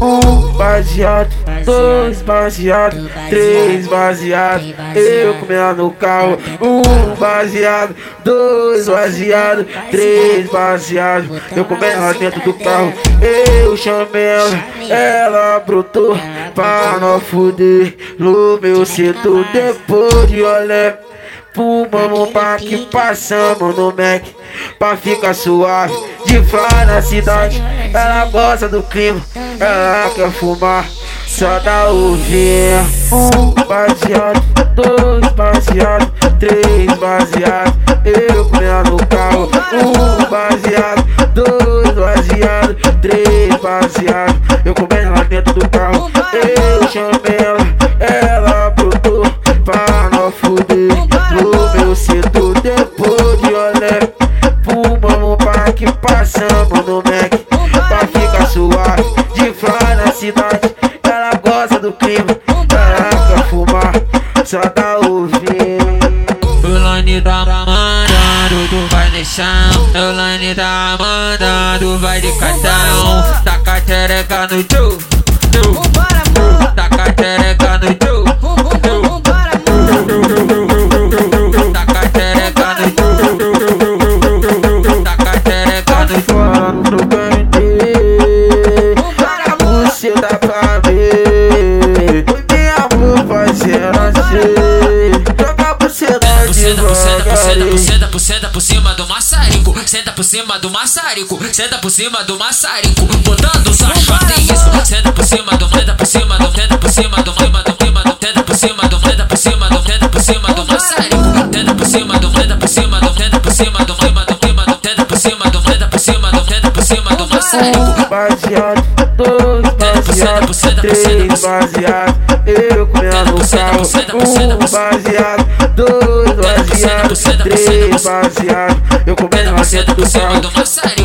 Um baseado, dois baseado, três baseado, eu comendo no carro. Um baseado, dois baseado, três baseado, eu comendo lá dentro do carro. Eu chamei ela, ela brotou pra não fuder no meu setor. Depois de olhar Fumamos que passamos no Mac Pra ficar suave De fora na cidade. Ela gosta do clima Ela quer fumar. Só dá ouvir Um baseado Dois baseado Três baseado. Eu comendo no carro. Um baseado Dois baseado Três baseado. Eu comendo lá dentro do carro. Eu chamei cidade Ela gosta do clima, ela quer fumar Só tá ouvindo. Lani tá mandando, tu vai deixar O Lani tá mandando, vai de cartão Taca a tereca no tchu, devagarinho. Senta, buceta, buceta por cima do maçarico. Senta por cima do maçarico. Senta por cima do maçarico. Botando sua chota em risco. Senta por cima do, senta por cima do, senta por cima do, cima do, cima do, senta por cima do, senta por cima do, senta por cima do maçarico. Senta por cima do, senta por cima do, senta por cima do, cima do, cima do, senta por cima do, senta por cima do, senta por cima do maçarico. Baseado, dois baseado, três baseado, eu comendo carro. Um baseado, dois baseado, três baseado, eu comendo lá dentro do carro.